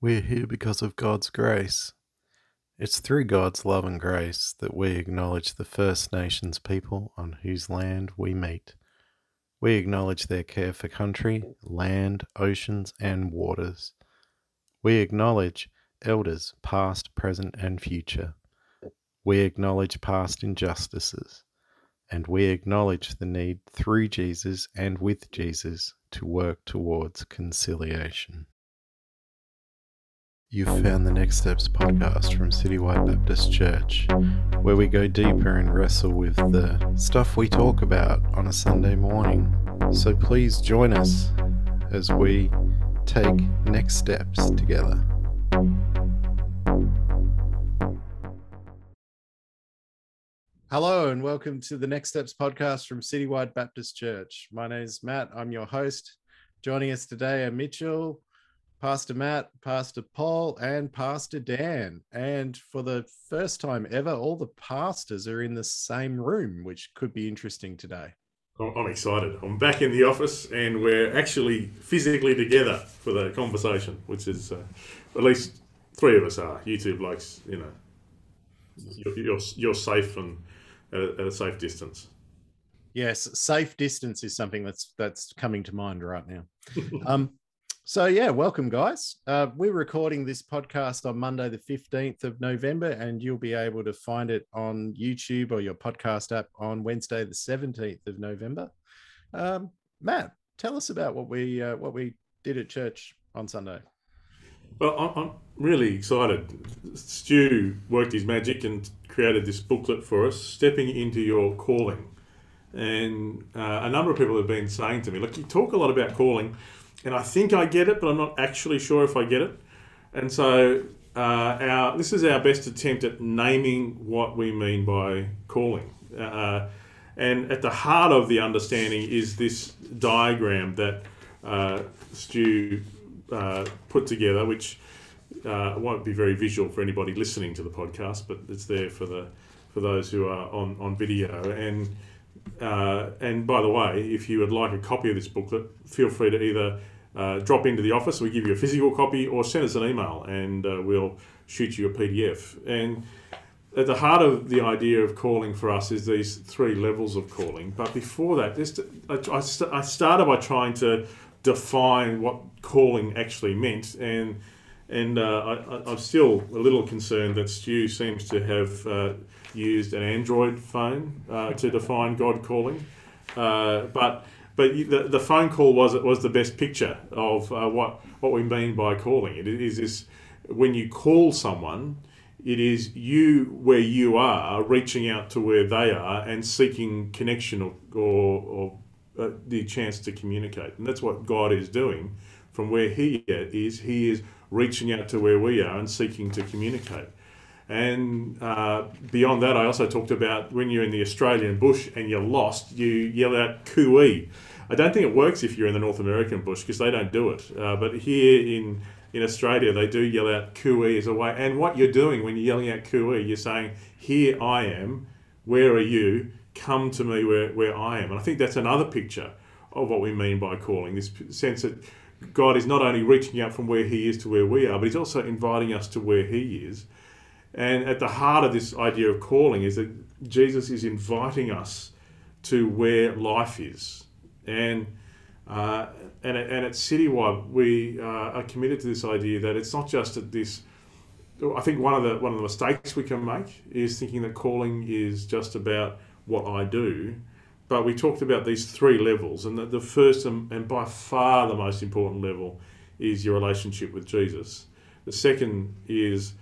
We're here because of God's grace. It's through God's love and grace that we acknowledge the First Nations people on whose land we meet. We acknowledge their care for country, land, oceans, and waters. We acknowledge elders, past, present, and future. We acknowledge past injustices. And we acknowledge the need through Jesus and with Jesus to work towards conciliation. You've found the Next Steps podcast from Citywide Baptist Church, where we go deeper and wrestle with the stuff we talk about on a Sunday morning. So please join us as we take next steps together. Hello, and welcome to the Next Steps podcast from Citywide Baptist Church. My name is Matt, I'm your host. Joining us today are Mitchell, Pastor Matt, Pastor Paul, and Pastor Dan. And for the first time ever, all the pastors are in the same room, which could be interesting today. I'm excited. I'm back in the office and we're actually physically together for the conversation, which is uh, at least three of us are. You two blokes, you know, you're, you're, you're safe and at a, at a safe distance. Yes, safe distance is something that's that's coming to mind right now. um, so yeah, welcome guys. Uh, we're recording this podcast on Monday, the fifteenth of November, and you'll be able to find it on YouTube or your podcast app on Wednesday, the seventeenth of November. Um, Matt, tell us about what we uh, what we did at church on Sunday. Well, I'm really excited. Stu worked his magic and created this booklet for us, Stepping into Your Calling. And uh, a number of people have been saying to me, look, you talk a lot about calling, and I think I get it, but I'm not actually sure if I get it. And so uh, our this is our best attempt at naming what we mean by calling. Uh, and at the heart of the understanding is this diagram that uh, Stu uh, put together, which uh, won't be very visual for anybody listening to the podcast, but it's there for the for those who are on, on video. And uh, and by the way, if you would like a copy of this booklet, feel free to either uh, drop into the office, we give you a physical copy, or send us an email, and uh, we'll shoot you a PDF. And at the heart of the idea of calling for us is these three levels of calling. But before that, just I, I started by trying to define what calling actually meant, and and uh, I, am still a little concerned that Stu seems to have uh, used an Android phone uh, to define God calling, uh, but but the, the phone call was was the best picture of uh, what what we mean by calling. It is this when you call someone. It is you where you are, reaching out to where they are and seeking connection or, or, or uh, the chance to communicate. And that's what God is doing from where He is. He is reaching out to where we are and seeking to communicate. And uh, beyond that, I also talked about when you're in the Australian bush and you're lost, you yell out cooey. I don't think it works if you're in the North American bush because they don't do it. Uh, but here in in Australia, they do yell out cooey as a way. And what you're doing when you're yelling out cooey, you're saying, Here I am, where are you? Come to me where, where I am. And I think that's another picture of what we mean by calling this sense that God is not only reaching out from where He is to where we are, but He's also inviting us to where He is. And at the heart of this idea of calling is that Jesus is inviting us to where life is. And uh, and, and at Citywide, we uh, are committed to this idea that it's not just at this. I think one of the one of the mistakes we can make is thinking that calling is just about what I do, but we talked about these three levels, and the, the first and, and by far the most important level is your relationship with Jesus. The second is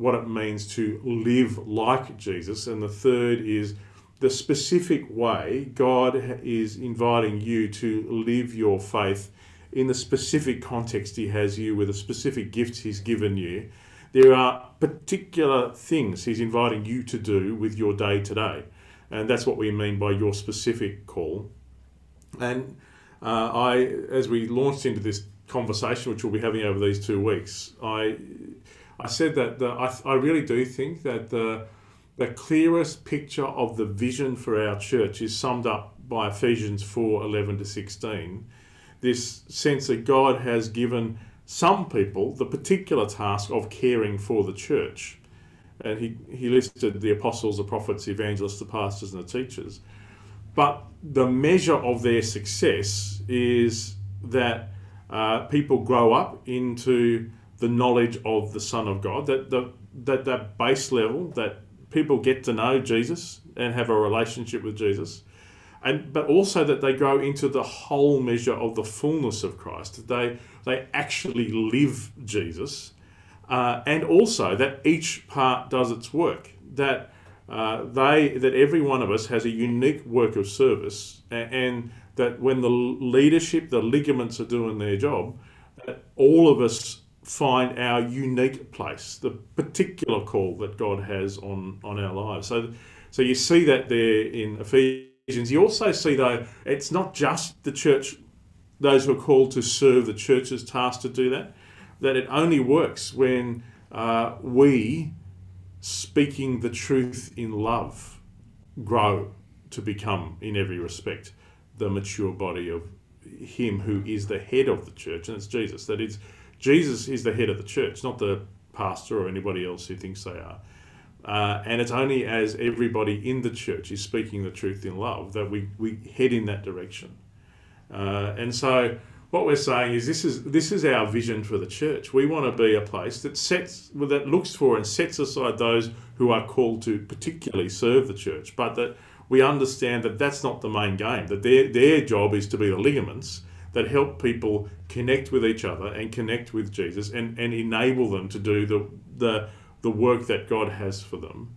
what it means to live like Jesus, and the third is the specific way God is inviting you to live your faith in the specific context He has you with the specific gifts He's given you. There are particular things He's inviting you to do with your day today. And that's what we mean by your specific call. And uh, I, as we launched into this conversation, which we'll be having over these two weeks, I, I said that the, I, I really do think that the, the clearest picture of the vision for our church is summed up by Ephesians 4 11 to 16. This sense that God has given some people the particular task of caring for the church. And he, he listed the apostles, the prophets, the evangelists, the pastors, and the teachers. But the measure of their success is that uh, people grow up into the knowledge of the Son of God, that the, that that base level, that people get to know Jesus and have a relationship with Jesus, and but also that they grow into the whole measure of the fullness of Christ. That they they actually live Jesus, uh, and also that each part does its work. That uh, they that every one of us has a unique work of service, and, and that when the leadership, the ligaments are doing their job, all of us find our unique place, the particular call that God has on on our lives. So, so you see that there in Ephesians. You also see though it's not just the church, those who are called to serve the church's task to do that. That it only works when uh, we, speaking the truth in love, grow to become in every respect the mature body of Him who is the head of the church, and it's Jesus. That is Jesus is the head of the church, not the pastor or anybody else who thinks they are. Uh, and it's only as everybody in the church is speaking the truth in love that we, we head in that direction. Uh, and so what we're saying is this is this is our vision for the church. We want to be a place that sets that looks for and sets aside those who are called to particularly serve the church, but that we understand that that's not the main game. That their their job is to be the ligaments that help people connect with each other and connect with Jesus and, and enable them to do the, the, the work that God has for them.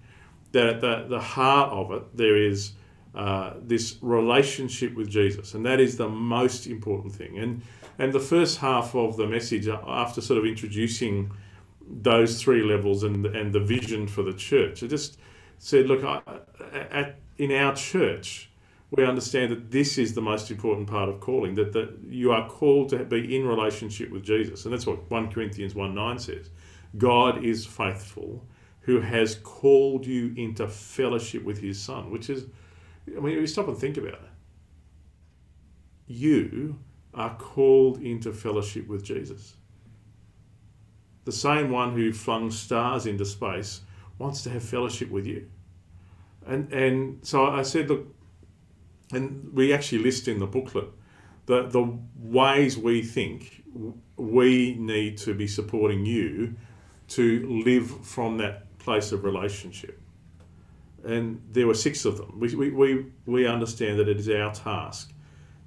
That at the, the heart of it, there is uh, this relationship with Jesus, and that is the most important thing. And, and the first half of the message, uh, after sort of introducing those three levels and, and the vision for the church, I just said, look, I, at, in our church, we understand that this is the most important part of calling, that, that you are called to be in relationship with Jesus. And that's what 1 Corinthians 1 9 says. God is faithful, who has called you into fellowship with his Son, which is, I mean, you stop and think about it. You are called into fellowship with Jesus. The same one who flung stars into space wants to have fellowship with you. And, and so I said, look, and we actually list in the booklet the, the ways we think we need to be supporting you to live from that place of relationship. And there were six of them. We, we, we we understand that it is our task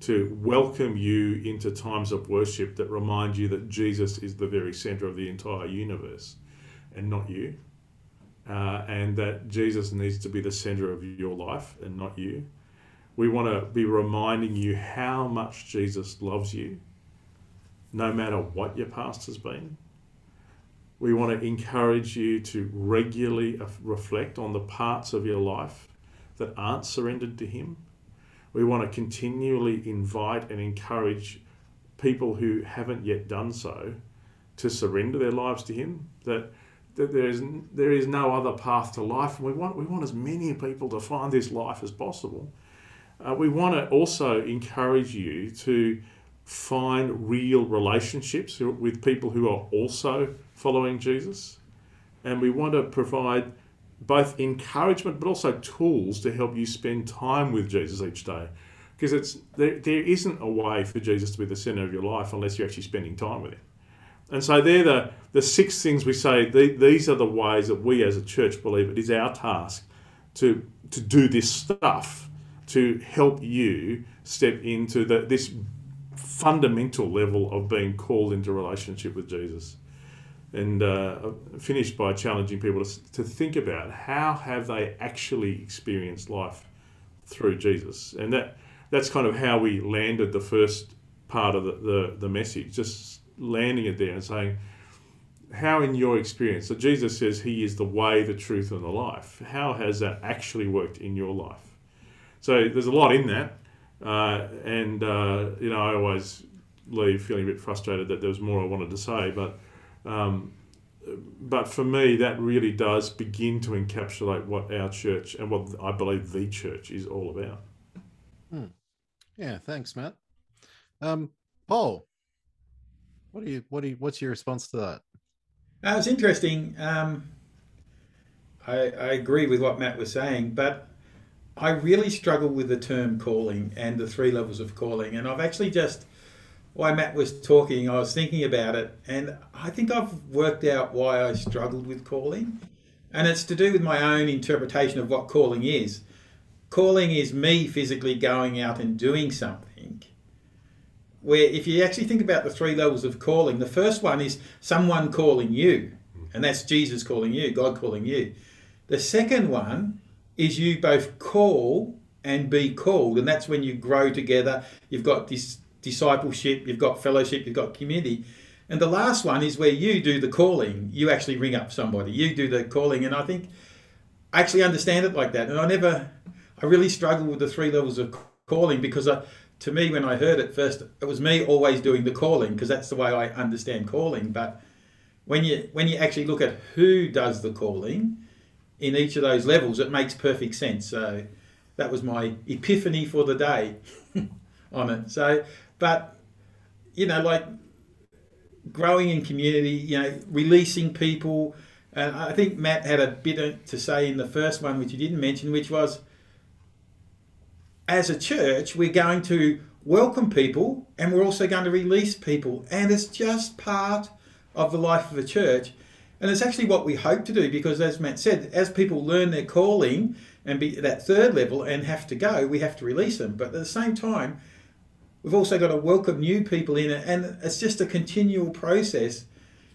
to welcome you into times of worship that remind you that Jesus is the very center of the entire universe and not you. Uh, and that Jesus needs to be the center of your life and not you we want to be reminding you how much Jesus loves you, no matter what your past has been. We want to encourage you to regularly reflect on the parts of your life that aren't surrendered to Him. We want to continually invite and encourage people who haven't yet done so to surrender their lives to Him. That that there is there is no other path to life. We want we want as many people to find this life as possible. Uh, we want to also encourage you to find real relationships with people who are also following Jesus. And we want to provide both encouragement but also tools to help you spend time with Jesus each day. Because it's there, there isn't a way for Jesus to be the center of your life unless you're actually spending time with him. And so they're the, the six things we say, these are the ways that we as a church believe it is our task to, to do this stuff to help you step into the, this fundamental level of being called into relationship with Jesus. And uh, finished by challenging people to, to think about how have they actually experienced life through Jesus. And that that's kind of how we landed the first part of the, the, the message, just landing it there and saying, how in your experience, so Jesus says he is the way, the truth, and the life. How has that actually worked in your life? So there's a lot in that, uh, and uh, you know I always leave feeling a bit frustrated that there was more I wanted to say, but um, but for me that really does begin to encapsulate what our church and what I believe the church is all about. Hmm. Yeah, thanks, Matt. Um, Paul, What do you what do you what's your response to that? Uh, it's interesting. Um, I, I agree with what Matt was saying, but I really struggle with the term calling and the three levels of calling. And I've actually just, while Matt was talking, I was thinking about it, and I think I've worked out why I struggled with calling. And it's to do with my own interpretation of what calling is. Calling is me physically going out and doing something. Where, if you actually think about the three levels of calling, the first one is someone calling you, and that's Jesus calling you, God calling you. The second one is you both call and be called, and that's when you grow together. You've got this discipleship, you've got fellowship, you've got community. And the last one is where you do the calling. You actually ring up somebody. You do the calling, and I think I actually understand it like that. And I never, I really struggle with the three levels of calling because I, to me, when I heard it first, it was me always doing the calling because that's the way I understand calling. But when you when you actually look at who does the calling in each of those levels, it makes perfect sense. So that was my epiphany for the day on it. So, but you know, like growing in community, you know, releasing people. And I think Matt had a bit to say in the first one, which you didn't mention, which was as a church, we're going to welcome people and we're also going to release people. And it's just part of the life of a church. And it's actually what we hope to do because, as Matt said, as people learn their calling and be at that third level and have to go, we have to release them. But at the same time, We've also got to welcome new people in, and it's just a continual process.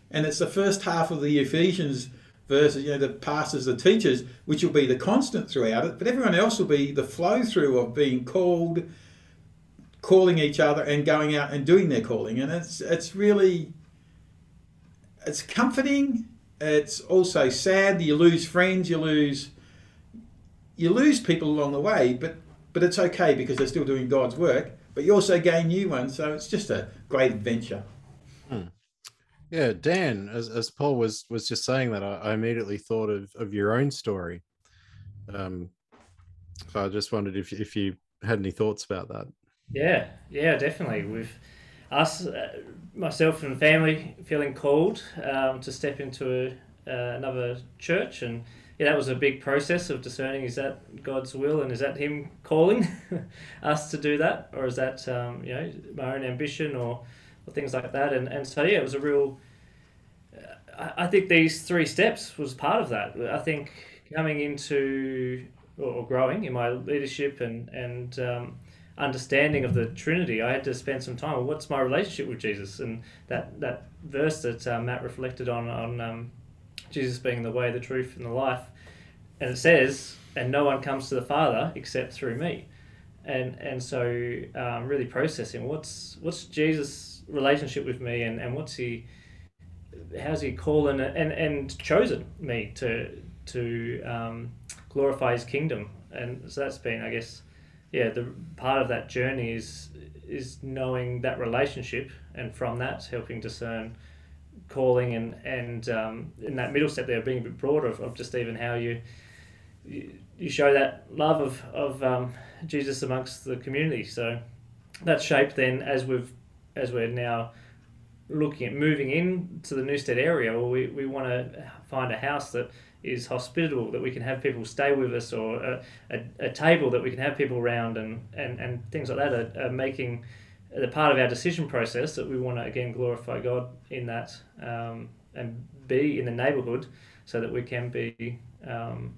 And it's the first half of the Ephesians verses, you know, the pastors, the teachers, which will be the constant throughout it, but everyone else will be the flow through of being called, calling each other, and going out and doing their calling. And it's it's really it's comforting. It's also sad. You lose friends. You lose you lose people along the way, but but it's okay because they're still doing God's work but you also gain new ones. So it's just a great adventure. Hmm. Yeah, Dan, as, as Paul was was just saying that, I, I immediately thought of, of your own story. Um, so I just wondered if if you had any thoughts about that. Yeah, yeah, definitely. With us, uh, myself and family, feeling called um, to step into a, uh, another church and yeah, that was a big process of discerning is that God's will and is that Him calling us to do that, or is that um, you know my own ambition or, or things like that? And and so yeah, it was a real. I, I think these three steps was part of that. I think coming into or growing in my leadership and and um, understanding of the Trinity, I had to spend some time. Well, what's my relationship with Jesus? And that that verse that uh, Matt reflected on on um, Jesus being the way, the truth, and the life. And it says, and no one comes to the Father except through me. And and so um, really processing what's what's Jesus' relationship with me and, and what's he how's he calling and, and chosen me to to um, glorify his kingdom. And so that's been I guess yeah, the part of that journey is is knowing that relationship and from that helping discern calling and and um, in that middle step there being a bit broader of, of just even how you, you you show that love of of um, Jesus amongst the community. So that's shaped then as we've as we're now looking at moving into the Newstead area, well, we, we want to find a house that is hospitable, that we can have people stay with us, or a, a, a table that we can have people around, and, and, and things like that are, are making the part of our decision process that we want to again glorify God in that um, and be in the neighborhood so that we can be um,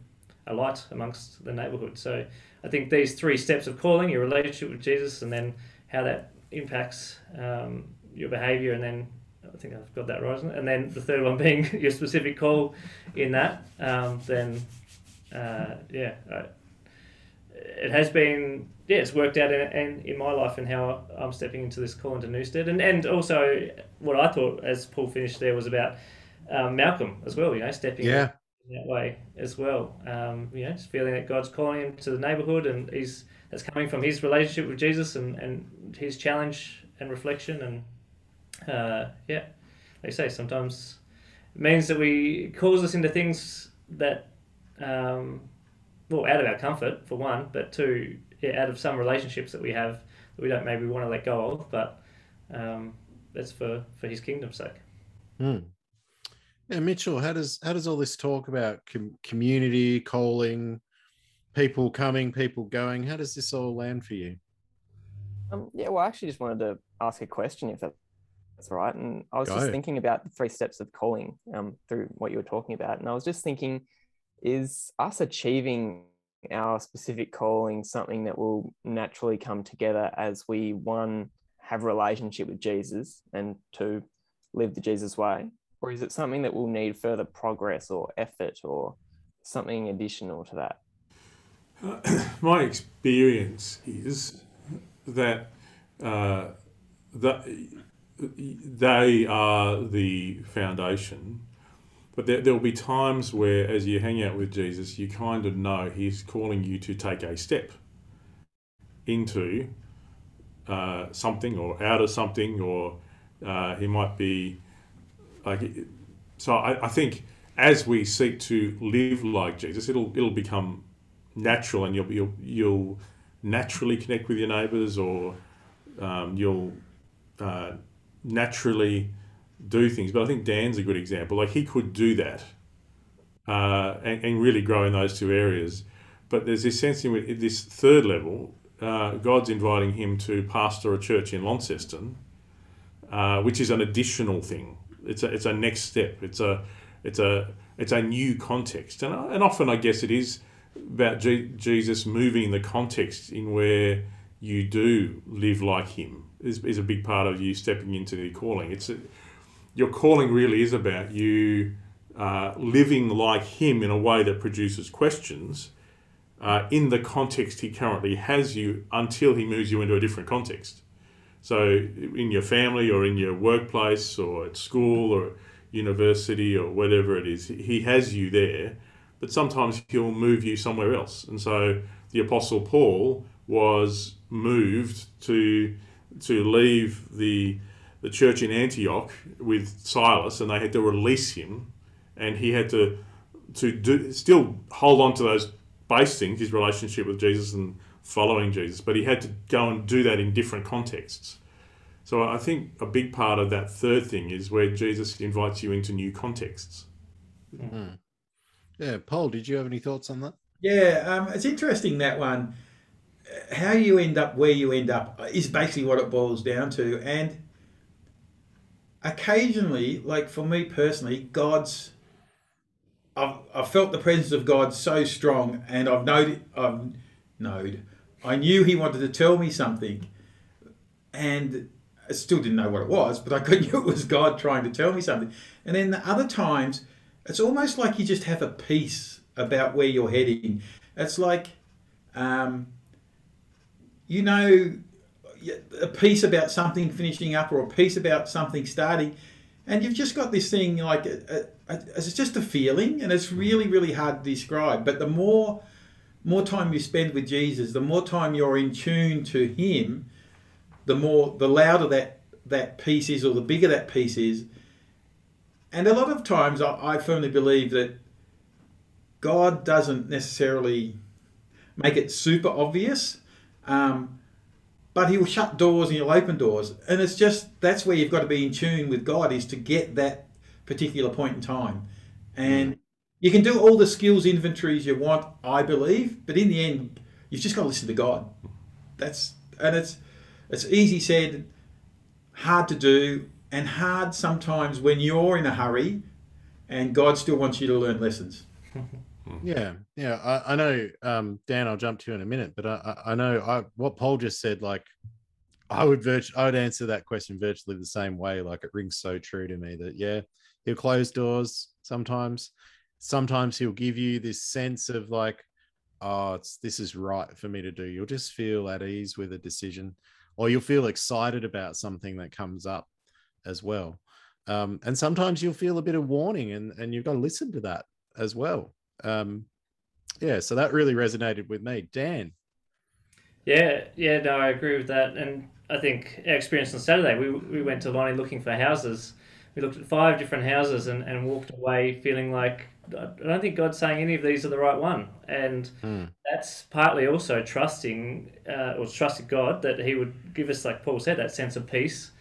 a light amongst the neighborhood. So I think these three steps of calling, your relationship with Jesus, and then how that impacts um, your behavior, and then I think I've got that right, isn't it? And then the third one being your specific call in that, um, then uh, yeah, it has been yeah, it's worked out in, in, in my life and how I'm stepping into this call into Newstead. And, and also, what I thought as Paul finished there was about um, Malcolm as well, you know, stepping yeah. in that way as well. Um, you know, just feeling that God's calling him to the neighborhood and he's that's coming from his relationship with Jesus and, and his challenge and reflection. And uh, yeah, like you say, sometimes it means that we calls us into things that, um, well, out of our comfort for one, but two, yeah, out of some relationships that we have that we don't maybe want to let go of, but um, that's for for His kingdom's sake. Hmm. Yeah, Mitchell, how does how does all this talk about com- community calling, people coming, people going? How does this all land for you? Um, yeah, well, I actually just wanted to ask a question, if that's all right. And I was Go. just thinking about the three steps of calling um, through what you were talking about, and I was just thinking, is us achieving our specific calling something that will naturally come together as we one have a relationship with Jesus and two live the Jesus way, or is it something that will need further progress or effort or something additional to that? my experience is that uh, that they are the foundation, but there, there will be times where, as you hang out with Jesus, you kind of know He's calling you to take a step into uh, something or out of something, or uh, He might be like. So I, I think as we seek to live like Jesus, it'll it'll become natural, and you'll you'll you'll naturally connect with your neighbours, or um, you'll uh, naturally do things. But I think Dan's a good example. Like he could do that uh, and, and really grow in those two areas. But there's this sense in which, this third level, uh, God's inviting him to pastor a church in Launceston, uh, which is an additional thing. It's a it's a next step. It's a it's a it's a new context, and and often I guess it is about G- Jesus moving the context in where you do live like Him is, is a big part of you stepping into the calling. It's a, your calling really is about you uh, living like Him in a way that produces questions uh, in the context He currently has you until He moves you into a different context. So, in your family or in your workplace or at school or university or whatever it is, He has you there, but sometimes He'll move you somewhere else. And so, the Apostle Paul was moved to to leave the the church in Antioch with Silas, and they had to release him, and he had to to do still hold on to those base things, his relationship with Jesus and following Jesus, but he had to go and do that in different contexts. So I think a big part of that third thing is where Jesus invites you into new contexts. Hmm. Yeah, Paul, did you have any thoughts on that? Yeah, um, it's interesting that one. How you end up where you end up is basically what it boils down to. And occasionally, like for me personally, God's I've, I've felt the presence of God so strong, and I've known I've known I knew He wanted to tell me something, and I still didn't know what it was, but I knew it was God trying to tell me something. And then the other times, it's almost like you just have a peace about where you're heading. It's like, um, you know, a peace about something finishing up or a peace about something starting, and you've just got this thing like a, a, a, it's just a feeling, and it's really really hard to describe. But the more more time you spend with Jesus, the more time you're in tune to Him, the more the louder that that peace is, or the bigger that peace is. And a lot of times, I, I firmly believe that God doesn't necessarily make it super obvious. Um, but he'll shut doors and he'll open doors. And it's just that's where you've got to be in tune with god is to get that particular point in time. And you can do all the skills inventories you want i believe but in the end you've just got to listen to god. That's and it's it's easy said hard to do and hard sometimes when you're in a hurry and god still wants you to learn lessons Yeah, yeah. I, I know, um, Dan. I'll jump to you in a minute, but I, I I know I, what Paul just said. Like, I would virtu- I would answer that question virtually the same way. Like, it rings so true to me that yeah, he'll close doors sometimes. Sometimes he'll give you this sense of like, oh, it's this is right for me to do. You'll just feel at ease with a decision, or you'll feel excited about something that comes up as well. Um, and sometimes you'll feel a bit of warning, and and you've got to listen to that as well um yeah so that really resonated with me dan Yeah, yeah, no, I agree with that. And I think our experience on Saturday, we, we went to Lonnie looking for houses. We looked at five different houses and, and walked away feeling like I don't think God's saying any of these are the right one. And Hmm. that's partly also trusting uh, or trusting God that He would give us, like Paul said, that sense of peace.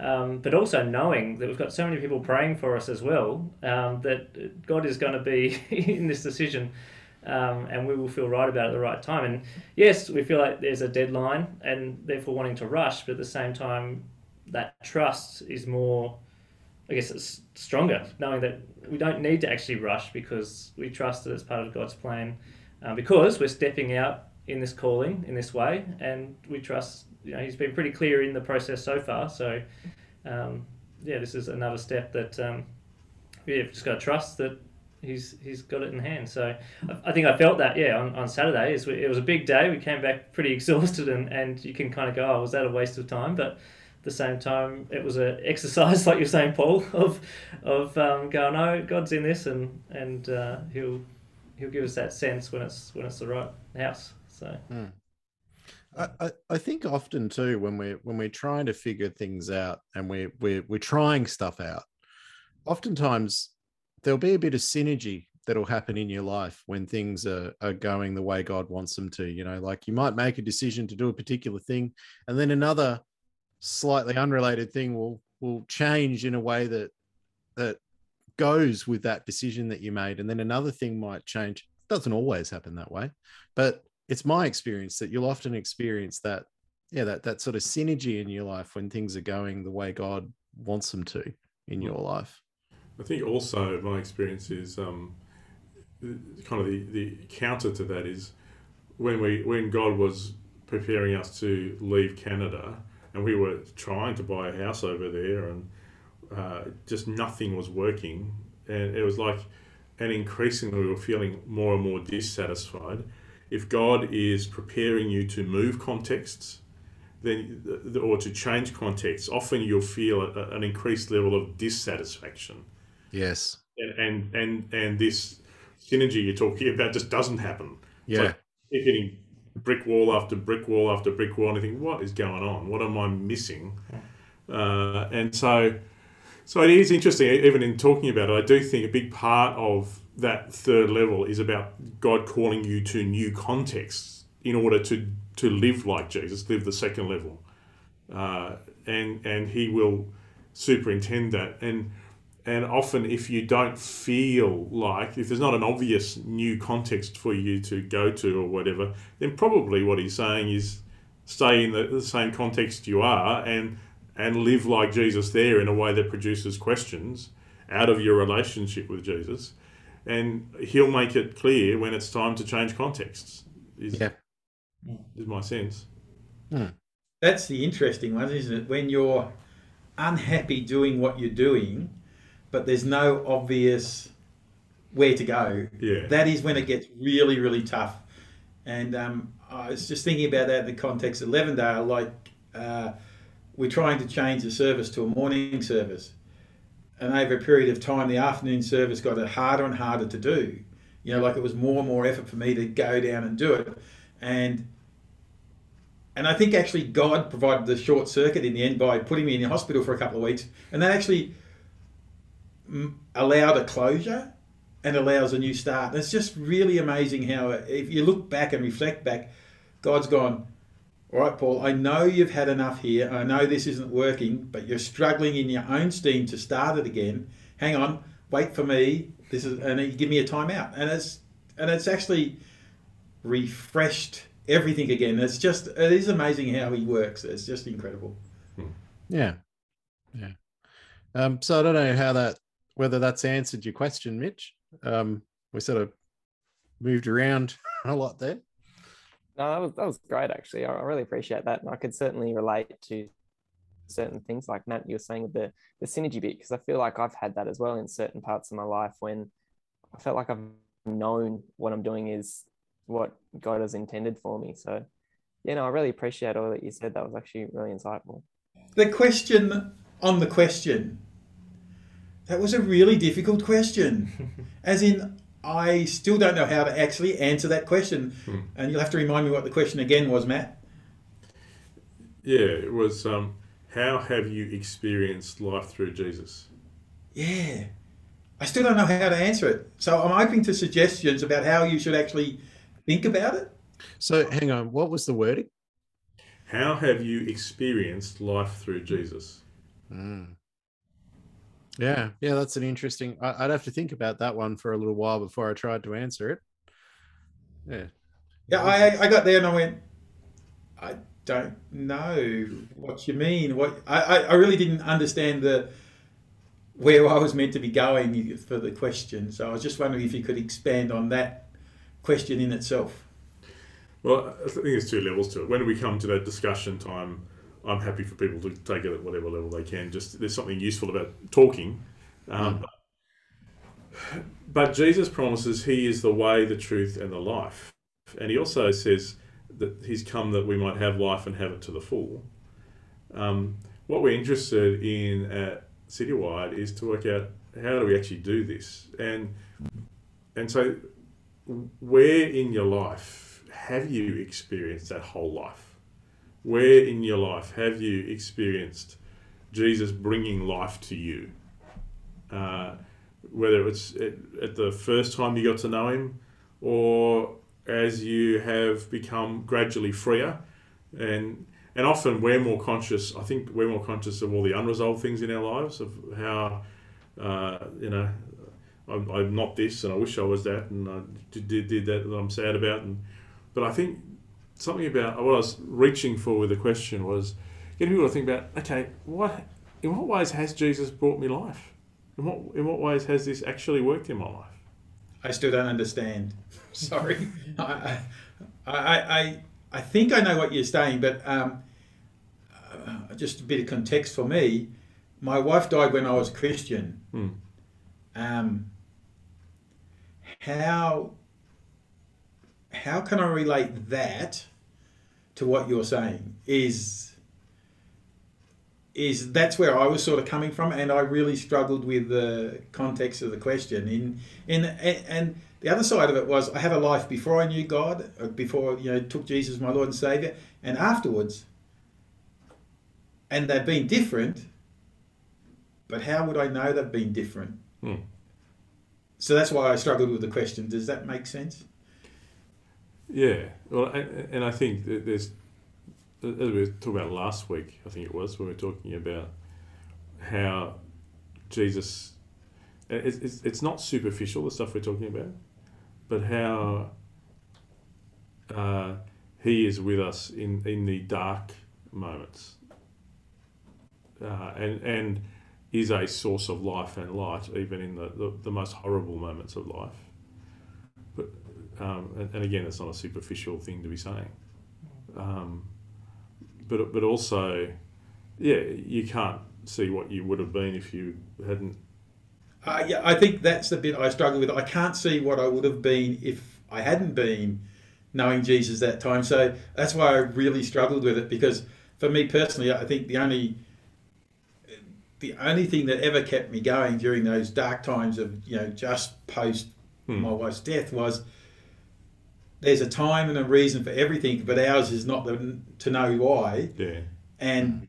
Um, but also knowing that we've got so many people praying for us as well, um, that God is going to be in this decision. Um, and we will feel right about it at the right time. And yes, we feel like there's a deadline and therefore wanting to rush, but at the same time, that trust is more, I guess, it's stronger, knowing that we don't need to actually rush because we trust that it's part of God's plan, uh, because we're stepping out in this calling in this way, and we trust. You know, He's been pretty clear in the process so far. So, um, yeah, this is another step that um, we've just got to trust that he's he's got it in hand. So I, think I felt that yeah on, on Saturday. It was a big day. We came back pretty exhausted, and, and you can kind of go, oh, was that a waste of time? But at the same time, it was an exercise, like you're saying, Paul, of of um, going, no, God's in this, and and uh, he'll he'll give us that sense when it's when it's the right house. So. Mm. I, I think often too when we're when we're trying to figure things out and we're we're we're trying stuff out, oftentimes there'll be a bit of synergy that'll happen in your life when things are, are going the way God wants them to. You know, like you might make a decision to do a particular thing, and then another slightly unrelated thing will will change in a way that that goes with that decision that you made, and then another thing might change. It doesn't always happen that way, but it's my experience that you'll often experience that, yeah, that that sort of synergy in your life when things are going the way God wants them to in your life. I think also my experience is um, kind of the, the counter to that is when we when God was preparing us to leave Canada and we were trying to buy a house over there and uh, just nothing was working and it was like and increasingly we were feeling more and more dissatisfied if God is preparing you to move contexts then or to change contexts often you'll feel a, an increased level of dissatisfaction Yes. And and and, and this synergy you're talking about just doesn't happen. Yeah. Like hitting brick wall after brick wall after brick wall, and I think, what is going on? What am I missing? Uh, and so, so it is interesting. Even in talking about it, I do think a big part of that third level is about God calling you to new contexts in order to to live like Jesus, live the second level, uh, and and He will superintend that and and often, if you don't feel like, if there's not an obvious new context for you to go to or whatever, then probably what he's saying is stay in the, the same context you are and and live like Jesus there in a way that produces questions out of your relationship with Jesus. And he'll make it clear when it's time to change contexts. Is, yeah. is my sense. Hmm. That's the interesting one, isn't it? When you're unhappy doing what you're doing, but there's no obvious where to go. Yeah. That is when it gets really, really tough. And um, I was just thinking about that in the context of Levendale, like uh, we're trying to change the service to a morning service. And over a period of time, the afternoon service got harder and harder to do. You know, like it was more and more effort for me to go down and do it. And and I think actually God provided the short circuit in the end by putting me in the hospital for a couple of weeks. And that actually mm, allowed a closure and allows a new start. And it's just really amazing how, if you look back and reflect back, God's gone, all right, Paul, I know you've had enough here. I know this isn't working, but you're struggling in your own steam to start it again. Hang on, wait for me. This is, and give me a timeout. And it's, and it's actually refreshed everything again. It's just, it is amazing how he works. It's just incredible. Yeah. Yeah. Um, so I don't know how that whether that's answered your question, Mitch. Um, we sort of moved around a lot there. No, that was that was great actually. I, really appreciate that, and I could certainly relate to certain things like Matt you were saying with the the synergy bit because I feel like I've had that as well in certain parts of my life when I felt like I've known what I'm doing is what God has intended for me. So, yeah, no, I really appreciate all that you said. That was actually really insightful. The question on the question that was a really difficult question. As in, I still don't know how to actually answer that question. Hmm. And you'll have to remind me what the question again was, Matt. Yeah, it was um, how have you experienced life through Jesus? Yeah. I still don't know how to answer it. So I'm open to suggestions about how you should actually think about it. So hang on, what was the wording? How have you experienced life through Jesus? Mm. Yeah, yeah, that's an interesting. I, would have to think about that one for a little while before I tried to answer it. Yeah, yeah. I I got there and I went. I don't know what you mean. What I I really didn't understand the where I was meant to be going for the question. So I was just wondering if you could expand on that question in itself. Well, I think there's two levels to it. When we come to that discussion time, I'm happy for people to take it at whatever level they can. Just there's something useful about talking. Um, mm. But Jesus promises He is the way, the truth, and the life. And He also says that He's come that we might have life and have it to the full. Um, what we're interested in at Citywide is to work out how do we actually do this, and and so where in your life have you experienced that whole life? Where in your life have you experienced Jesus bringing life to you? Uh, whether it's at, at the first time you got to know Him, or as you have become gradually freer and and often we're more conscious. I think we're more conscious of all the unresolved things in our lives, of how uh, you know I'm, I'm, not this, and I wish I was that, and I did did, that that I'm sad about. And but I think something about what I was reaching for with the question was getting people to think about okay, what in what ways has Jesus brought me life? In what in what ways has this actually worked in my life? I still don't understand. Sorry, I, I, I I think I know what you're saying, but um, uh, just a bit of context for me. My wife died when I was a Christian. Hmm. Um, how how can I relate that to what you're saying? Is is that's where I was sort of coming from, and I really struggled with the context of the question. In in and the other side of it was I had a life before I knew God, uh, before you know took Jesus my Lord and Savior, and afterwards. And they've been different, but how would I know they've been different? Hmm. So that's why I struggled with the question. Does that make sense? Yeah, well, and I think there's, as we talked about last week, I think it was, when we were talking about how Jesus, it's, it's not superficial, the stuff we're talking about but how uh, He is with us in, in the dark moments, uh, and and is a source of life and light even in the, the, the most horrible moments of life. But um, and, and, again, it's not a superficial thing to be saying. Um, but but also, yeah, you can't see what you would have been if you hadn't uh, yeah, I think that's the bit I struggle with. I can't see what I would have been if I hadn't been knowing Jesus that time. So that's why I really struggled with it because for me personally, I think the only the only thing that ever kept me going during those dark times of you know just post hmm. my wife's death was there's a time and a reason for everything, but ours is not the, to know why. Yeah. And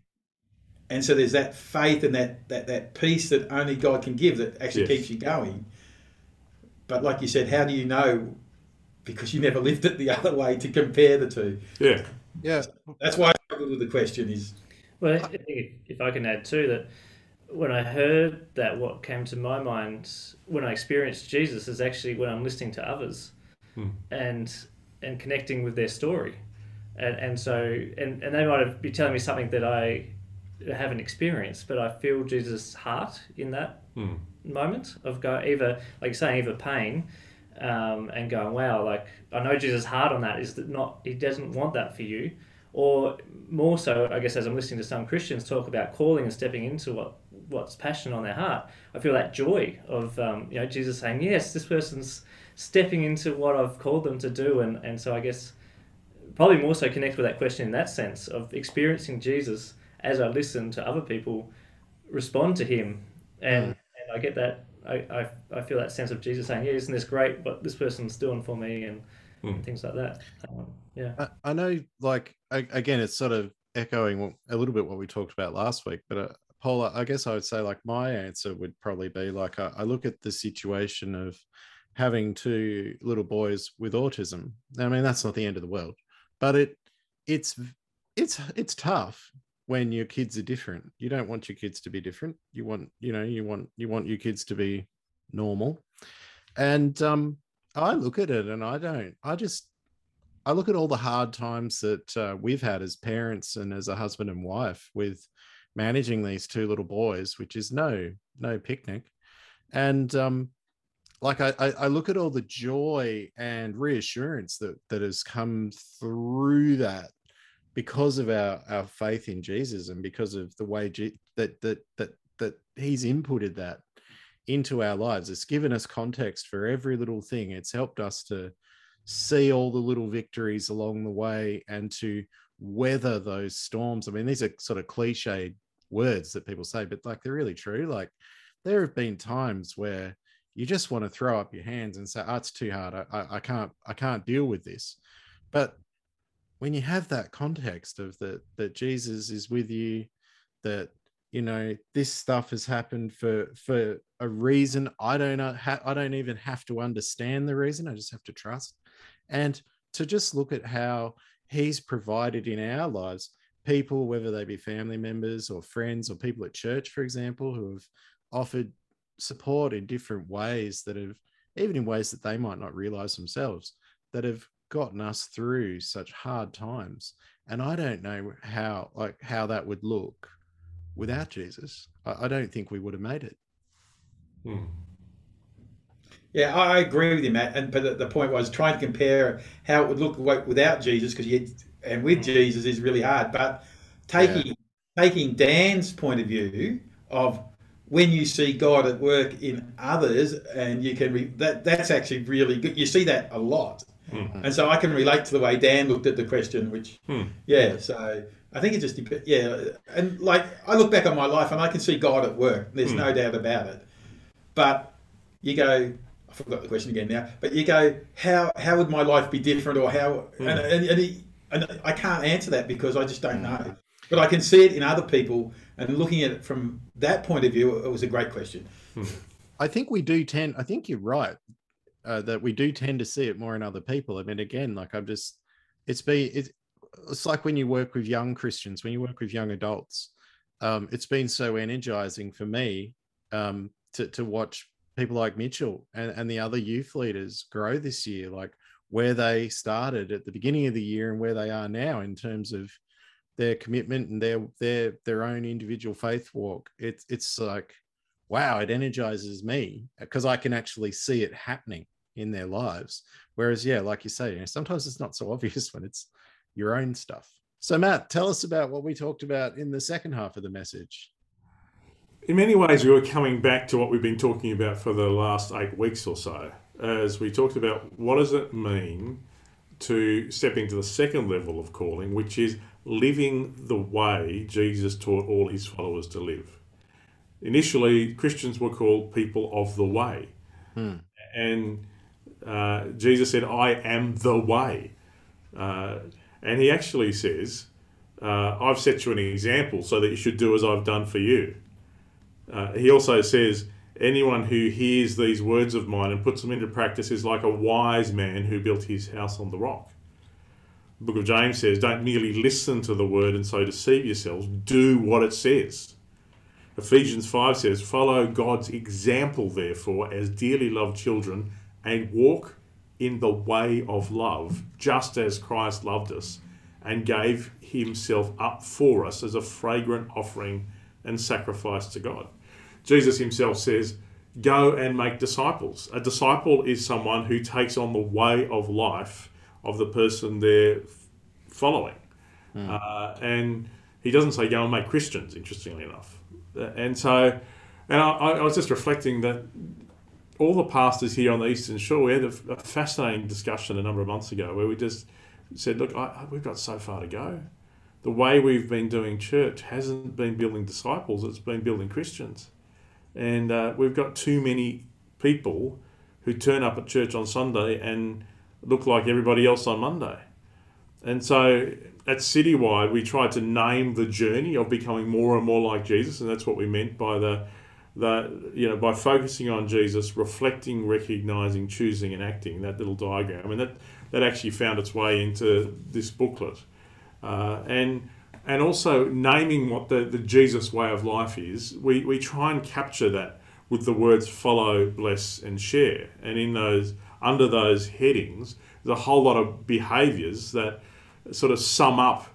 and so there's that faith and that that, that peace that only God can give that actually yes. keeps you going. But like you said, how do you know? Because you never lived it the other way to compare the two. Yeah, yeah. That's why I struggle with the question is. Well, if I can add too that when I heard that, what came to my mind when I experienced Jesus is actually when I'm listening to others, hmm. and and connecting with their story, and and so and and they might have be telling me something that I haven't experienced, but I feel Jesus' heart in that hmm. moment of go either like you're saying either pain, um, and going wow like I know Jesus' heart on that is that not he doesn't want that for you, or more so I guess as I'm listening to some Christians talk about calling and stepping into what what's passion on their heart, I feel that joy of um, you know Jesus saying yes this person's stepping into what I've called them to do, and and so I guess probably more so connect with that question in that sense of experiencing Jesus as I listen to other people respond to him, and, mm. and I get that I, I, I feel that sense of Jesus saying, "Yeah, isn't this great? What this person's doing for me?" and, mm. and things like that. Um, yeah, I, I, know. Like I, again, it's sort of echoing a little bit what we talked about last week, but. Uh, Paul, I guess I would say like my answer would probably be like I, I look at the situation of having two little boys with autism. I mean, that's not the end of the world, but it it's it's it's tough when your kids are different. You don't want your kids to be different. You want, you know, you want you want your kids to be normal. And um, I look at it and I don't. I just I look at all the hard times that uh, we've had as parents and as a husband and wife with managing these two little boys, which is no no picnic. And um, like I, I look at all the joy and reassurance that that has come through that because of our our faith in Jesus and because of the way G- that that that that He's inputted that into our lives. It's given us context for every little thing. It's helped us to see all the little victories along the way and to weather those storms. I mean, these are sort of cliched words that people say, but like they're really true. Like there have been times where you just want to throw up your hands and say, "Oh, it's too hard. I, I, can't, I can't deal with this." But when you have that context of that, that Jesus is with you, that you know this stuff has happened for for a reason. I don't know. I don't even have to understand the reason. I just have to trust, and to just look at how He's provided in our lives people, whether they be family members or friends or people at church, for example, who have offered support in different ways that have, even in ways that they might not realize themselves, that have gotten us through such hard times. And I don't know how, like, how that would look without Jesus. I, I don't think we would have made it. Hmm. Yeah, I agree with you, Matt. And but the point was trying to compare how it would look without Jesus, because you and with Jesus is really hard. But taking yeah. taking Dan's point of view of when you see God at work in others, and you can re- that that's actually really good. You see that a lot, mm-hmm. and so I can relate to the way Dan looked at the question. Which, mm. yeah, so I think it just depends. Yeah, and like I look back on my life and I can see God at work. There's mm. no doubt about it. But you go, I forgot the question again now. But you go, how how would my life be different, or how? Mm. And, and, and, he, and I can't answer that because I just don't know. But I can see it in other people and looking at it from that point of view, it was a great question. I think we do tend, I think you're right, uh, that we do tend to see it more in other people. I mean, again, like I'm just, it's been, it's, it's like when you work with young Christians, when you work with young adults, um, it's been so energizing for me um, to, to watch people like Mitchell and, and the other youth leaders grow this year, like where they started at the beginning of the year and where they are now in terms of their commitment and their their their own individual faith walk it's it's like wow it energizes me because i can actually see it happening in their lives. Whereas yeah like you say you know, sometimes it's not so obvious when it's your own stuff. So matt tell us about what we talked about in the second half of the message. In many ways we were coming back to what we've been talking about for the last eight weeks or so as we talked about what does it mean to step into the second level of calling which is living the way Jesus taught all his followers to live. Initially, Christians were called people of the way. Hmm. And uh, Jesus said, I am the way. Uh, and he actually says, uh, I've set you an example so that you should do as I've done for you. Uh, he also says, Anyone who hears these words of mine and puts them into practice is like a wise man who built his house on the rock. Book of James says, Don't merely listen to the word and so deceive yourselves, do what it says. Ephesians 5 says, Follow God's example, therefore, as dearly loved children, and walk in the way of love, just as Christ loved us and gave himself up for us as a fragrant offering and sacrifice to God. Jesus himself says, Go and make disciples. A disciple is someone who takes on the way of life of the person they're following. Mm. Uh, and he doesn't say go and make Christians, interestingly enough. Uh, and so, and I, I, was just reflecting that all the pastors here on the Eastern Shore, we had a, a fascinating discussion a number of months ago where we just said, look, I, we've got so far to go. The way we've been doing church hasn't been building disciples, it's been building Christians. And uh, we've got too many people who turn up at church on Sunday and look like everybody else on Monday. And so at Citywide, we tried to name the journey of becoming more and more like Jesus, and that's what we meant by the, the you know, by focusing on Jesus, reflecting, recognizing, choosing, and acting. That little diagram, and that that actually found its way into this booklet. Uh, and and also naming what the, the Jesus way of life is, we, we try and capture that with the words follow, bless, and share. And in those under those headings, there's a whole lot of behaviors that sort of sum up,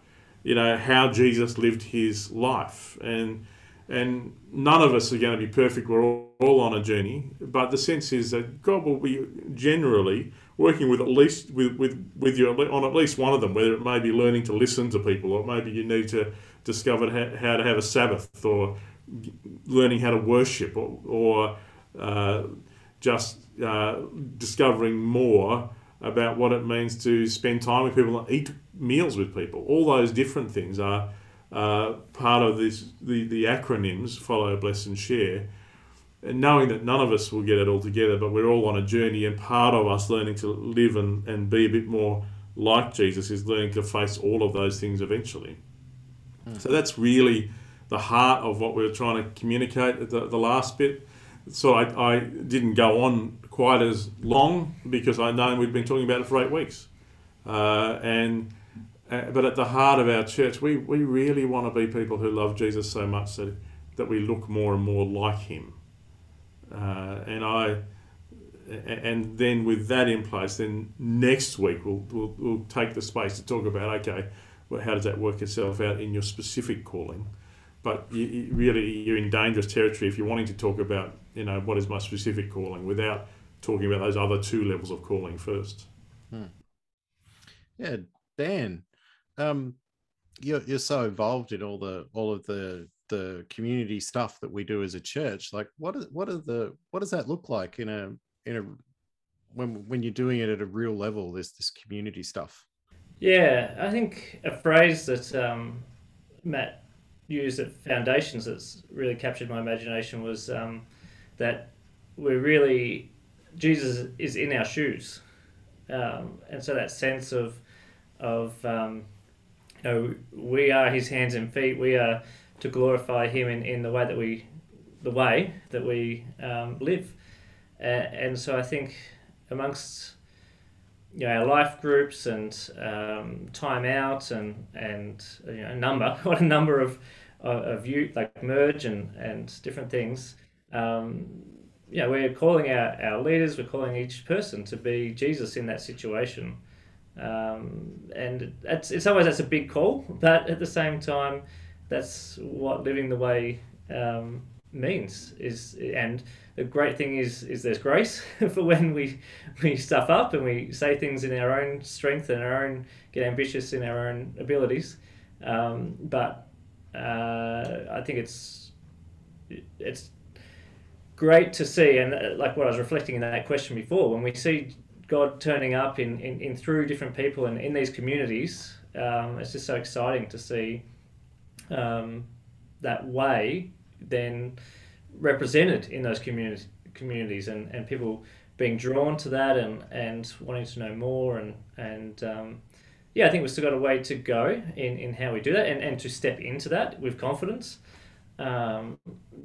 you know, how Jesus lived his life. And and none of us are going to be perfect. We're all, all on a journey, but the sense is that God will be generally working with at least with, with, with you on at least one of them, whether it may be learning to listen to people, or maybe you need to discover how how to have a Sabbath, or learning how to worship, or, or uh, just uh, discovering more about what it means to spend time with people and eat meals with people. All those different things are uh, part of this the, the acronyms follow, bless, and share. And knowing that none of us will get it all together, but we're all on a journey, and part of us learning to live and, and be a bit more like Jesus is learning to face all of those things eventually. Mm. So that's really the heart of what we are trying to communicate at the, the last bit. So I, I didn't go on quite as long because I know we've been talking about it for eight weeks. Uh, and uh, but at the heart of our church, we, we really want to be people who love Jesus so much that, that we look more and more like him. Uh, and I, and then with that in place, then next week we'll, we'll, we'll take the space to talk about okay, well, how does that work itself out in your specific calling? But you, you really, you're in dangerous territory if you're wanting to talk about, you know, what is my specific calling without talking about those other two levels of calling first. Hmm. Yeah, Dan, um, you're you're so involved in all the all of the the community stuff that we do as a church. Like, what is what are the what does that look like in a in a when when you're doing it at a real level? There's this community stuff. Yeah, I think a phrase that um, Matt used at Foundations that's really captured my imagination was um, that we're really Jesus is in our shoes, um, and so that sense of of um, you know, we are his hands and feet. We are to glorify him in, in the way that we, the way that we um, live. Uh, and so I think amongst you know our life groups and um, time out and and you know number what a number of of you like merge and and different things um, you know we're calling our, our leaders we're calling each person to be jesus in that situation um, and it's, in some ways, that's a big call, but at the same time, that's what living the way um, means. Is and the great thing is is there's grace for when we we stuff up and we say things in our own strength and our own get ambitious in our own abilities. Um, but uh, I think it's it's great to see, and uh, like what I was reflecting in that question before, when we see God turning up in, in, in through different people and in these communities, um, it's just so exciting to see um, that way then represented in those communities communities and, and people being drawn to that and, and wanting to know more and and um, yeah I think we've still got a way to go in, in how we do that and, and to step into that with confidence. Um,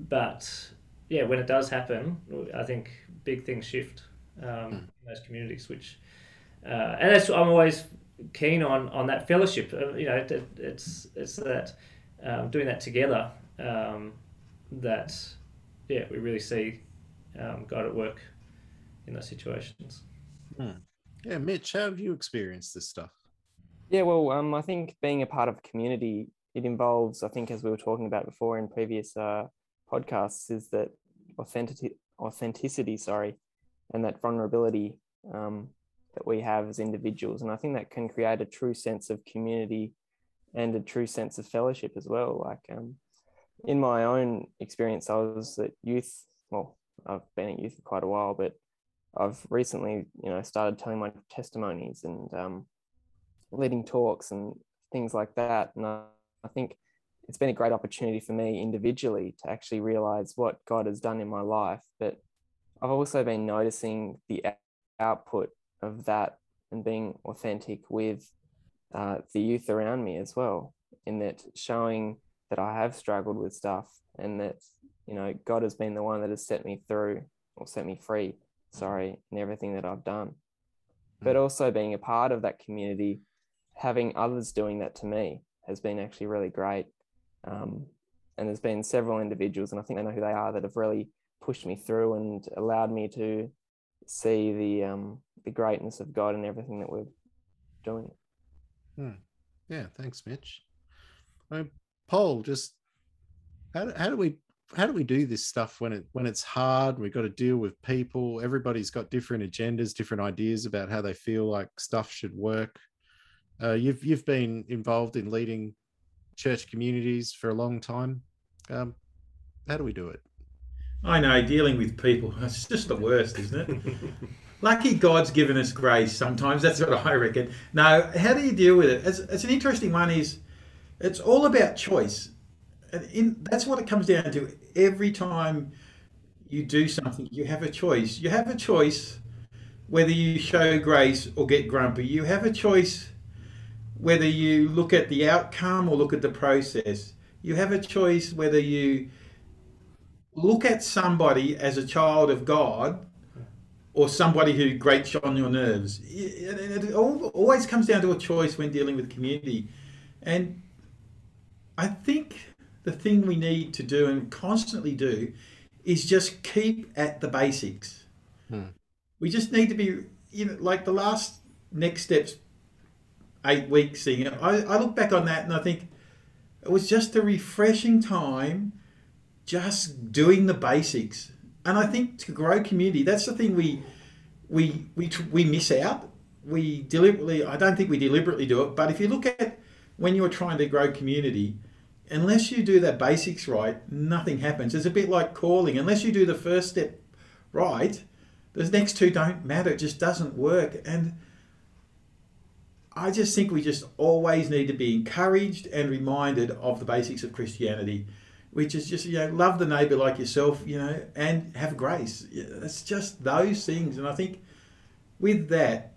but yeah when it does happen I think big things shift um, mm. in those communities. Which, uh, and that's I'm always keen on on that fellowship. Uh, you know, it, it's it's that um, doing that together um, that yeah we really see um, God at work in those situations. Hmm. Yeah, Mitch, how have you experienced this stuff? Yeah, well, um, I think being a part of a community, it involves, I think, as we were talking about before in previous uh, podcasts, is that authenticity, authenticity, sorry, and that vulnerability um, that we have as individuals. And I think that can create a true sense of community and a true sense of fellowship as well. Like um, in my own experience, I was at youth. Well, I've been at youth for quite a while, but I've recently, you know, started telling my testimonies and um, leading talks and things like that. And I, I think it's been a great opportunity for me individually to actually realize what God has done in my life, but I've also been noticing the output of that and being authentic with uh, the youth around me as well, in that showing that I have struggled with stuff and that, you know, God has been the one that has set me through or set me free, sorry, in everything that I've done. But hmm. also being a part of that community, having others doing that to me. has been actually really great. Um, and there's been several individuals, and I think I know who they are, that have really pushed me through and allowed me to see the um, the greatness of God and everything that we're doing. Hmm. Yeah, thanks, Mitch. I Paul, just how do, how do we how do we do this stuff when it when it's hard? We've got to deal with people. Everybody's got different agendas, different ideas about how they feel like stuff should work. Uh, you've you've been involved in leading church communities for a long time. Um, how do we do it? I know dealing with people, it's just the worst, isn't it? Lucky God's given us grace sometimes. That's what I reckon. Now, how do you deal with it? It's, it's an interesting one. Is it's all about choice. And in, that's what it comes down to. Every time you do something, you have a choice. You have a choice whether you show grace or get grumpy. You have a choice whether you look at the outcome or look at the process. You have a choice whether you look at somebody as a child of God or somebody who grates on your nerves. It, always comes down to a choice when dealing with community. And I think the thing we need to do and constantly do is just keep at the basics. Hmm. We just need to be, you know, like the last next steps eight weeks thing. I, I look back on that and I think it was just a refreshing time just doing the basics. And I think to grow community, that's the thing we we we we miss out. We deliberately, I don't think we deliberately do it. But if you look at when you're trying to grow community, unless you do the basics right, nothing happens. It's a bit like calling. Unless you do the first step right, the next two don't matter. It just doesn't work. And I just think we just always need to be encouraged and reminded of the basics of Christianity which is just you know love the neighbour like yourself, you know, and have grace. It's just those things, and I think with that,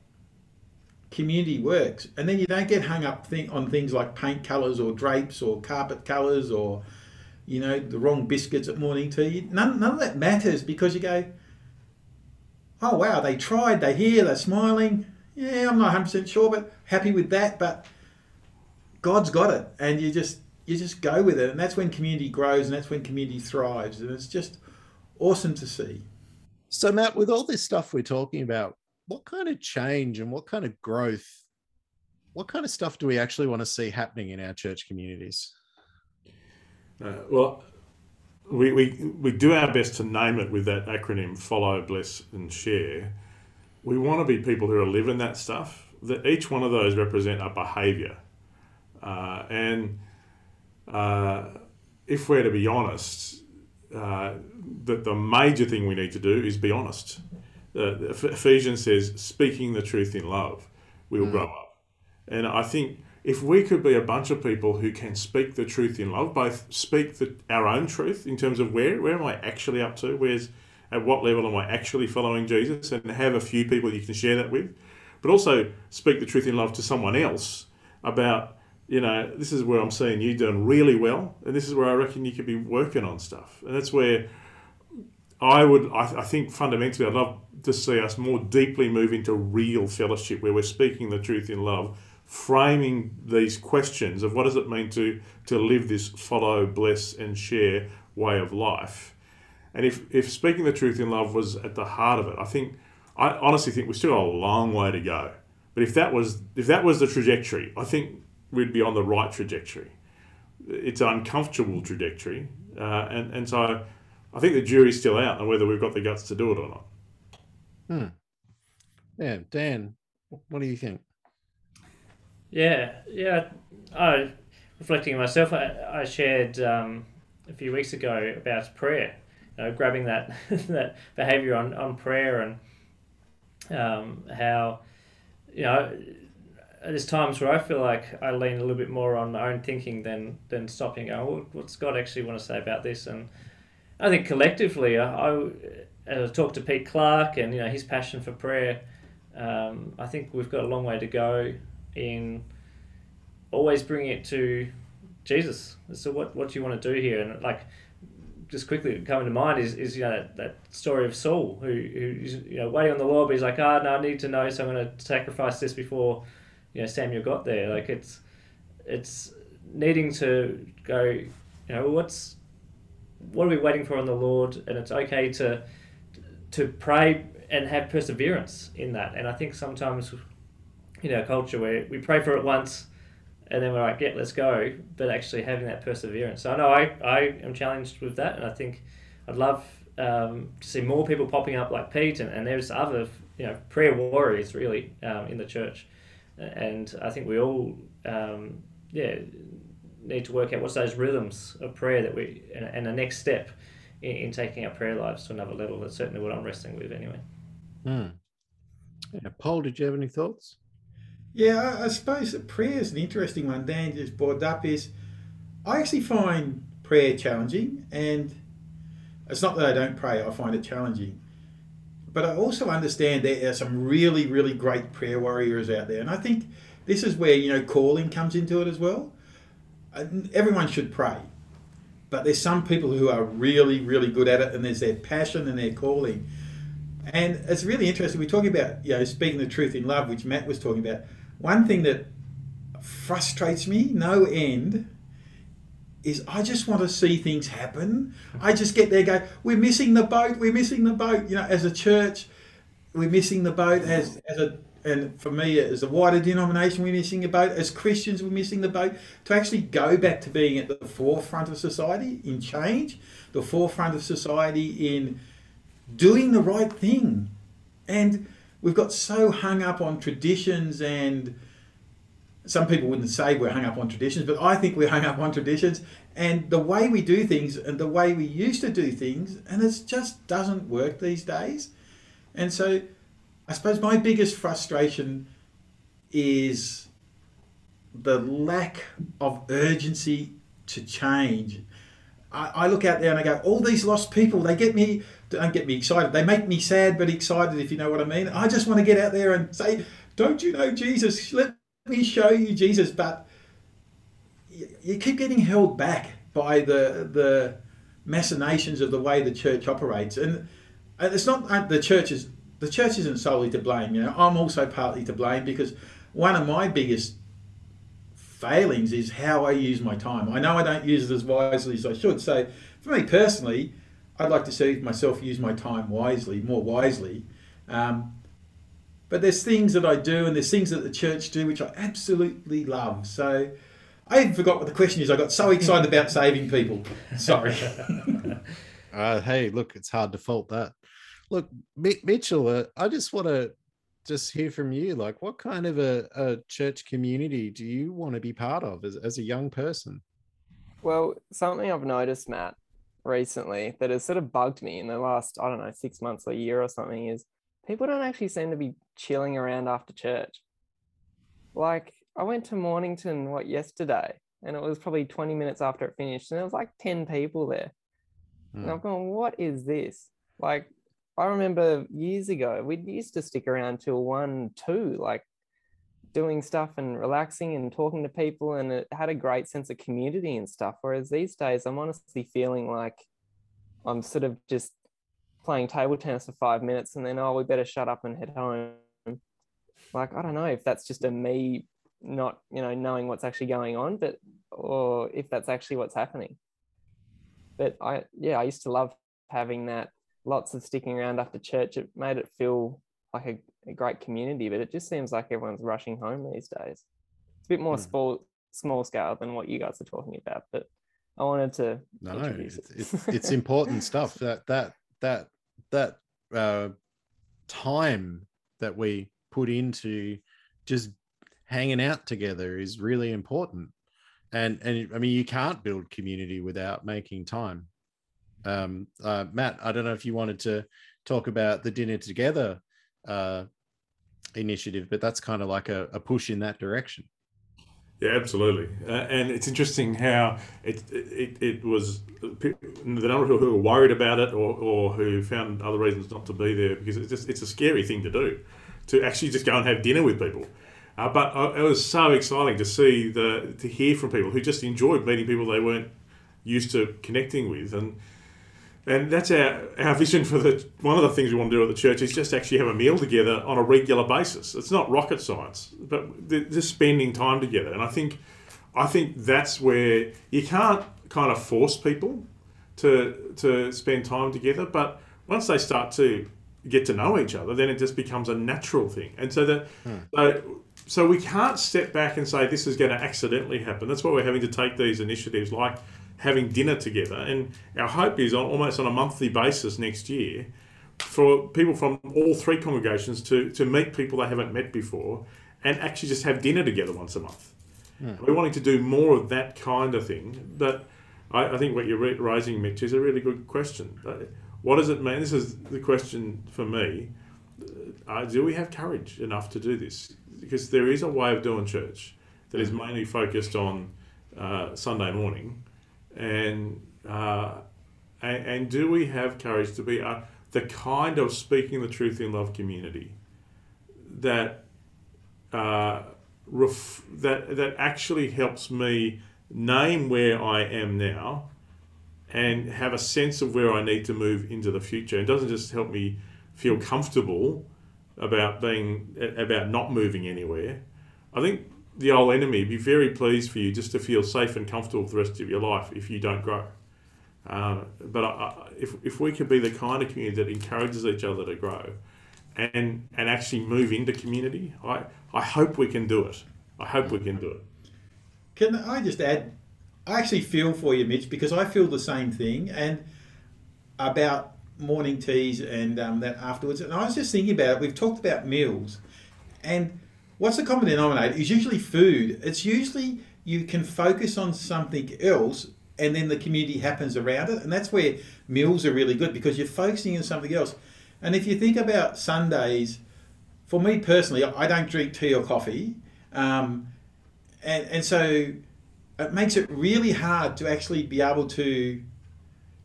community works, and then you don't get hung up on things like paint colours or drapes or carpet colours or you know the wrong biscuits at morning tea. None none of that matters because you go, oh wow, they tried, they hear, they're smiling. Yeah, I'm not 100 percent sure, but happy with that. But God's got it, and you just you just go with it, and that's when community grows, and that's when community thrives, and it's just awesome to see. So, Matt, with all this stuff we're talking about, what kind of change and what kind of growth, what kind of stuff do we actually want to see happening in our church communities? Uh, well, we, we, we do our best to name it with that acronym follow, bless, and share. We want to be people who are living that stuff, that each one of those represent a behavior. Uh, and uh, if we're to be honest, uh, the, the major thing we need to do is be honest. Uh, Ephesians says, speaking the truth in love, we will mm. grow up. And I think if we could be a bunch of people who can speak the truth in love, both speak the, our own truth in terms of where, where am I actually up to? Where's, at what level am I actually following Jesus? And have a few people you can share that with. But also speak the truth in love to someone else about you know, this is where I'm seeing you doing really well, and this is where I reckon you could be working on stuff. And that's where I would, I, I think fundamentally, I'd love to see us more deeply move into real fellowship where we're speaking the truth in love, framing these questions of what does it mean to, to live this follow, bless, and share way of life. And if, if speaking the truth in love was at the heart of it, I think, I honestly think we still got a long way to go. But if that was if that was the trajectory, I think we'd be on the right trajectory. It's an uncomfortable trajectory, uh, and and so I think the jury's still out on whether we've got the guts to do it or not. Hmm. Yeah, Dan, what do you think? Yeah, yeah. I reflecting on myself. I, I shared um, a few weeks ago about prayer. You know, grabbing that that behaviour on, on prayer and um, how you know there's times where I feel like I lean a little bit more on my own thinking than than stopping. Going, well, what's God actually want to say about this? And I think collectively, I, I I talked to Pete Clark and you know his passion for prayer, um, I think we've got a long way to go in always bringing it to Jesus. So what what do you want to do here? And like just quickly coming to mind is, is you know that, that story of Saul who who's you know waiting on the Lord, but he's like, ah, oh, no, I need to know, so I'm going to sacrifice this before you know Samuel got there. Like it's it's needing to go, you know, what's what are we waiting for on the Lord? And it's okay to to pray and have perseverance in that. And I think sometimes in our culture where we pray for it once and then we're like, yeah, let's go. But actually having that perseverance. So I know I, I am challenged with that. And I think I'd love um, to see more people popping up like Pete. And, and there's other, you know, prayer warriors really um, in the church. And I think we all, um, yeah, need to work out what's those rhythms of prayer that we, and, and the next step in, in taking our prayer lives to another level. That's certainly what I'm wrestling with anyway. Hmm. Yeah. Paul, did you have any thoughts? Yeah, I, I suppose that prayer is an interesting one. Dan just brought up is I actually find prayer challenging, and it's not that I don't pray. I find it challenging, but I also understand there are some really, really great prayer warriors out there, and I think this is where you know calling comes into it as well. Everyone should pray, but there's some people who are really, really good at it, and there's their passion and their calling. And it's really interesting. We're talking about, you know, speaking the truth in love, which Matt was talking about. One thing that frustrates me no end is I just want to see things happen. I just get there, go, we're missing the boat, we're missing the boat. You know, as a church, we're missing the boat. As as a and for me, as a wider denomination, we're missing the boat. As Christians, we're missing the boat. To actually go back to being at the forefront of society in change, the forefront of society in doing the right thing. And we've got so hung up on traditions and some people wouldn't say we're hung up on traditions, but I think we're hung up on traditions and the way we do things and the way we used to do things, and it just doesn't work these days. And so I suppose my biggest frustration is the lack of urgency to change. I, I look out there and I go, all these lost people, they get me don't get me excited. They make me sad but excited, if you know what I mean. I just want to get out there and say, Don't you know Jesus? Let me show you Jesus. But you keep getting held back by the, the machinations of the way the church operates. And it's not the church is the church isn't solely to blame. You know, I'm also partly to blame because one of my biggest failings is how I use my time. I know I don't use it as wisely as I should. So for me personally, I'd like to see myself use my time wisely, more wisely. Um, but there's things that I do and there's things that the church do which I absolutely love. So I even forgot what the question is. I got so excited about saving people. Sorry. uh, hey, look, it's hard to fault that. Look, Mitchell, uh, I just want to just hear from you. Like, what kind of a, a church community do you want to be part of as, as a young person? Well, something I've noticed, Matt, recently that has sort of bugged me in the last, I don't know, six months or a year or something is people don't actually seem to be chilling around after church. Like, I went to Mornington, what, yesterday, and it was probably 20 minutes after it finished, and there was like 10 people there. Mm. And I'm hmm. going, what is this? Like, I remember years ago, we used to stick around till one, two, like doing stuff and relaxing and talking to people and it had a great sense of community and stuff whereas these days i'm honestly feeling like i'm sort of just playing table tennis for five minutes and then oh we better shut up and head home. Like i don't know if that's just a me not you know knowing what's actually going on but or if that's actually what's happening. But i yeah i used to love having that lots of sticking around after church. It made it feel like a a great community, but it just seems like everyone's rushing home these days. It's a bit more mm. small small scale than what you guys are talking about, but I wanted to no, it's, it. it's, it's important stuff that that that that uh, time that we put into just hanging out together is really important. And and I mean, you can't build community without making time. Um, uh, Matt, I don't know if you wanted to talk about the dinner together uh, initiative, but that's kind of like a, a push in that direction. Yeah, absolutely. Uh, and it's interesting how it, it, it was the number of people who were worried about it or, or who found other reasons not to be there because it's just it's a scary thing to do to actually just go and have dinner with people. Uh, but it was so exciting to see the to hear from people who just enjoyed meeting people they weren't used to connecting with and and that's our, our vision for the one of the things we want to do at the church is just actually have a meal together on a regular basis. It's not rocket science, but just spending time together. And I think I think that's where you can't kind of force people to to spend time together, but once they start to get to know each other, then it just becomes a natural thing. And so that hmm. so, so we can't step back and say this is going to accidentally happen. That's why we're having to take these initiatives like having dinner together. And our hope is on almost on a monthly basis next year for people from all three congregations to, to meet people they haven't met before and actually just have dinner together once a month. We're wanting to do more of that kind of thing. But I, I think what you're ra- raising, Mitch, is a really good question. Uh, What does it mean? This is the question for me. Uh, do we have courage enough to do this? Because there is a way of doing church that is mainly focused on uh, Sunday morning, and, uh, and and do we have courage to be uh, the kind of speaking the truth in love community that uh, ref- that that actually helps me name where I am now and have a sense of where I need to move into the future. It doesn't just help me feel comfortable about being about not moving anywhere. I think the old enemy be very pleased for you just to feel safe and comfortable for the rest of your life if you don't grow. Uh, but I, if, if we could be the kind of community that encourages each other to grow and and actually move into community, I, I hope we can do it. I hope we can do it. Can I just add? I actually feel for you, Mitch, because I feel the same thing and about morning teas and um, that afterwards. And I was just thinking about it. We've talked about meals, and what's the common denominator? Is usually food. It's usually you can focus on something else, and then the community happens around it, and that's where meals are really good because you're focusing on something else. And if you think about Sundays, for me personally, I don't drink tea or coffee. Um, and, and so it makes it really hard to actually be able to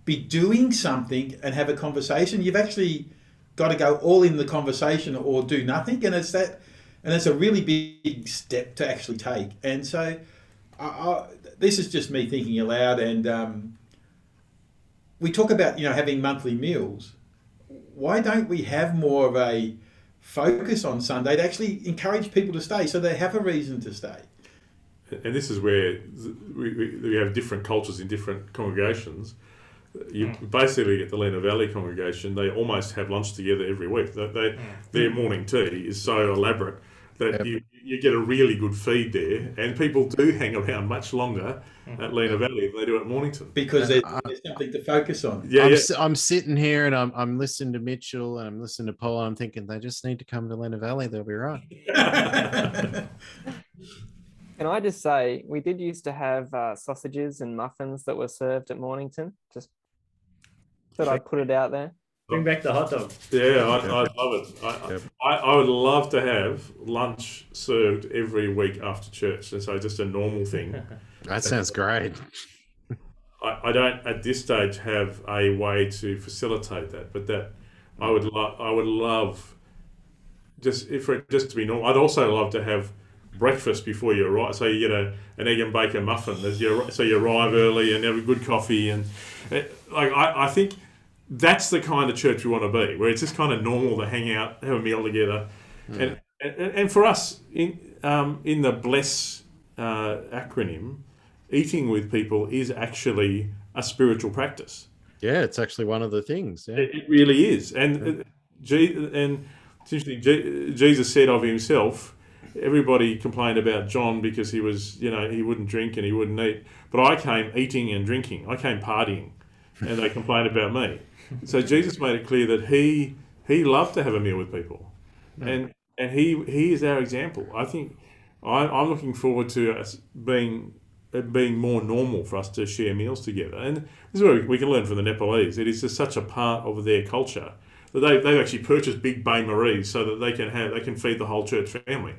be doing something and have a conversation. You've actually got to go all in the conversation or do nothing, and it's that, and it's a really big step to actually take. And so, I, I, this is just me thinking aloud. And um, we talk about you know having monthly meals. Why don't we have more of a focus on Sunday to actually encourage people to stay, so they have a reason to stay? and this is where we, we, we have different cultures in different congregations. You hmm. basically at the Lenah Valley congregation, they almost have lunch together every week. They, they hmm. their morning tea is so elaborate that Yep. you, you get a really good feed there, and people do hang around much longer hmm. at Lenah Valley than they do at Mornington. Because there's, I- there's something to focus on. Yeah, I'm, yeah. si- I'm sitting here and I'm, I'm listening to Mitchell and I'm listening to Paul. and I'm thinking they just need to come to Lenah Valley. They'll be right. Can I just say, we did used to have uh, sausages and muffins that were served at Mornington. Just thought I'd put it out there. Bring back the hot dog. Yeah, I, I love it. I, Yep. I, I would love to have lunch served every week after church, and so just a normal thing. That sounds great. I, I don't at this stage have a way to facilitate that, but that I would lo- I would love just if it just to be normal. I'd also love to have breakfast before you arrive. So you get a an egg and bacon muffin as you so you arrive early and have a good coffee and it, like I, I think that's the kind of church we want to be, where it's just kind of normal to hang out, have a meal together, and, and and for us in um, in the bless uh, acronym, eating with people is actually a spiritual practice. Yeah, it's actually one of the things. Yeah. It, it really is, and Je- and it's interesting. Jesus said of himself, everybody complained about John because he was, you know, he wouldn't drink and he wouldn't eat. But I came eating and drinking. I came partying, and they complained about me. So Jesus made it clear that he he loved to have a meal with people, and and he he is our example. I think I, I'm looking forward to us being it being more normal for us to share meals together. And this is where we can learn from the Nepalese. It is just such a part of their culture that they, they've actually purchased big bain maries so that they can have they can feed the whole church family.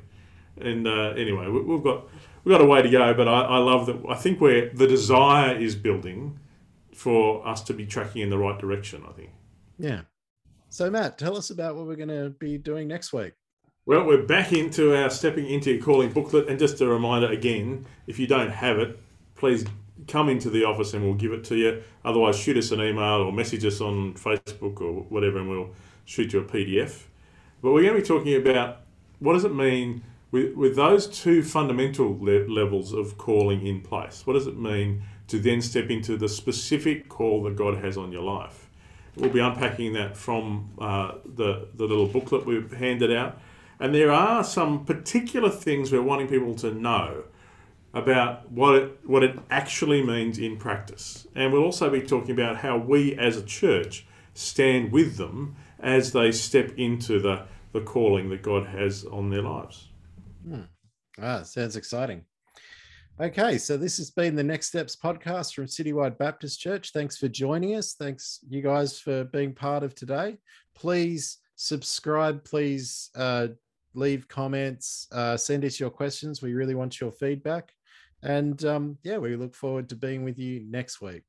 And uh, anyway, we, we've got we've got a way to go, but I, I love that. I think where the desire is building for us to be tracking in the right direction. I think. Yeah. So, Matt, tell us about what we're going to be doing next week. Well, we're back into our stepping into your calling booklet, and just a reminder again: if you don't have it, please come into the office and we'll give it to you. Otherwise, shoot us an email or message us on Facebook or whatever, and we'll shoot you a PDF. But we're going to be talking about what does it mean with, with those two fundamental le- levels of calling in place, what does it mean to then step into the specific call that God has on your life? We'll be unpacking that from uh, the, the little booklet we've handed out. And there are some particular things we're wanting people to know about what it, what it actually means in practice. And we'll also be talking about how we as a church stand with them as they step into the, the calling that God has on their lives. Hmm. Ah, sounds exciting. Okay, so this has been the Next Steps podcast from Citywide Baptist Church. Thanks for joining us. Thanks, you guys, for being part of today. Please subscribe. Please uh, leave comments. Uh, send us your questions. We really want your feedback. And um, yeah, we look forward to being with you next week.